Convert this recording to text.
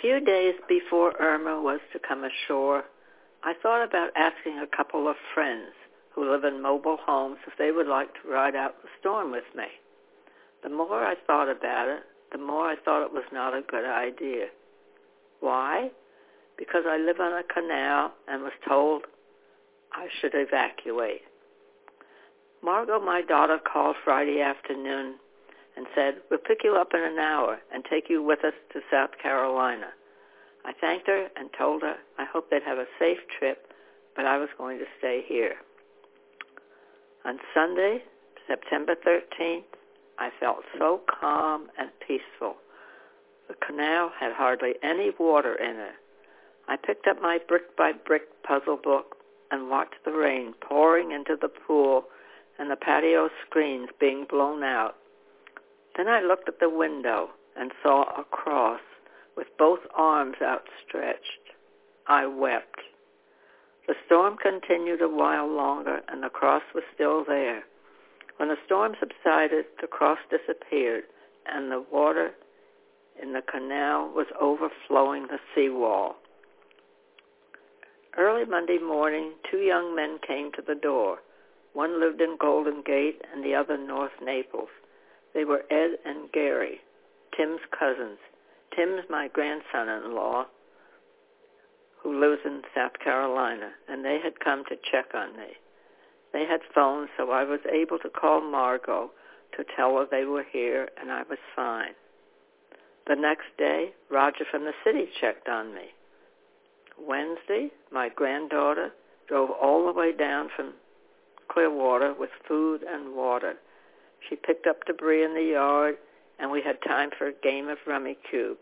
few days before Irma was to come ashore, I thought about asking a couple of friends who live in mobile homes if they would like to ride out the storm with me. The more I thought about it, the more I thought it was not a good idea. Why? Because I live on a canal and was told I should evacuate. Margot, my daughter, called Friday afternoon and said, we'll pick you up in an hour and take you with us to South Carolina. I thanked her and told her I hoped they'd have a safe trip, but I was going to stay here. On Sunday, September 13th, I felt so calm and peaceful. The canal had hardly any water in it. I picked up my brick-by-brick puzzle book and watched the rain pouring into the pool and the patio screens being blown out. Then I looked at the window and saw a cross with both arms outstretched. I wept. The storm continued a while longer and the cross was still there. When the storm subsided, the cross disappeared and the water in the canal was overflowing the seawall. Early Monday morning, two young men came to the door. One lived in Golden Gate and the other North Naples. They were Ed and Gary, Tim's cousins. Tim's my grandson-in-law who lives in South Carolina, and they had come to check on me. They had phones, so I was able to call Margot to tell her they were here, and I was fine. The next day, Roger from the city checked on me. Wednesday, my granddaughter drove all the way down from Clearwater with food and water. She picked up debris in the yard, and we had time for a game of Rummikub.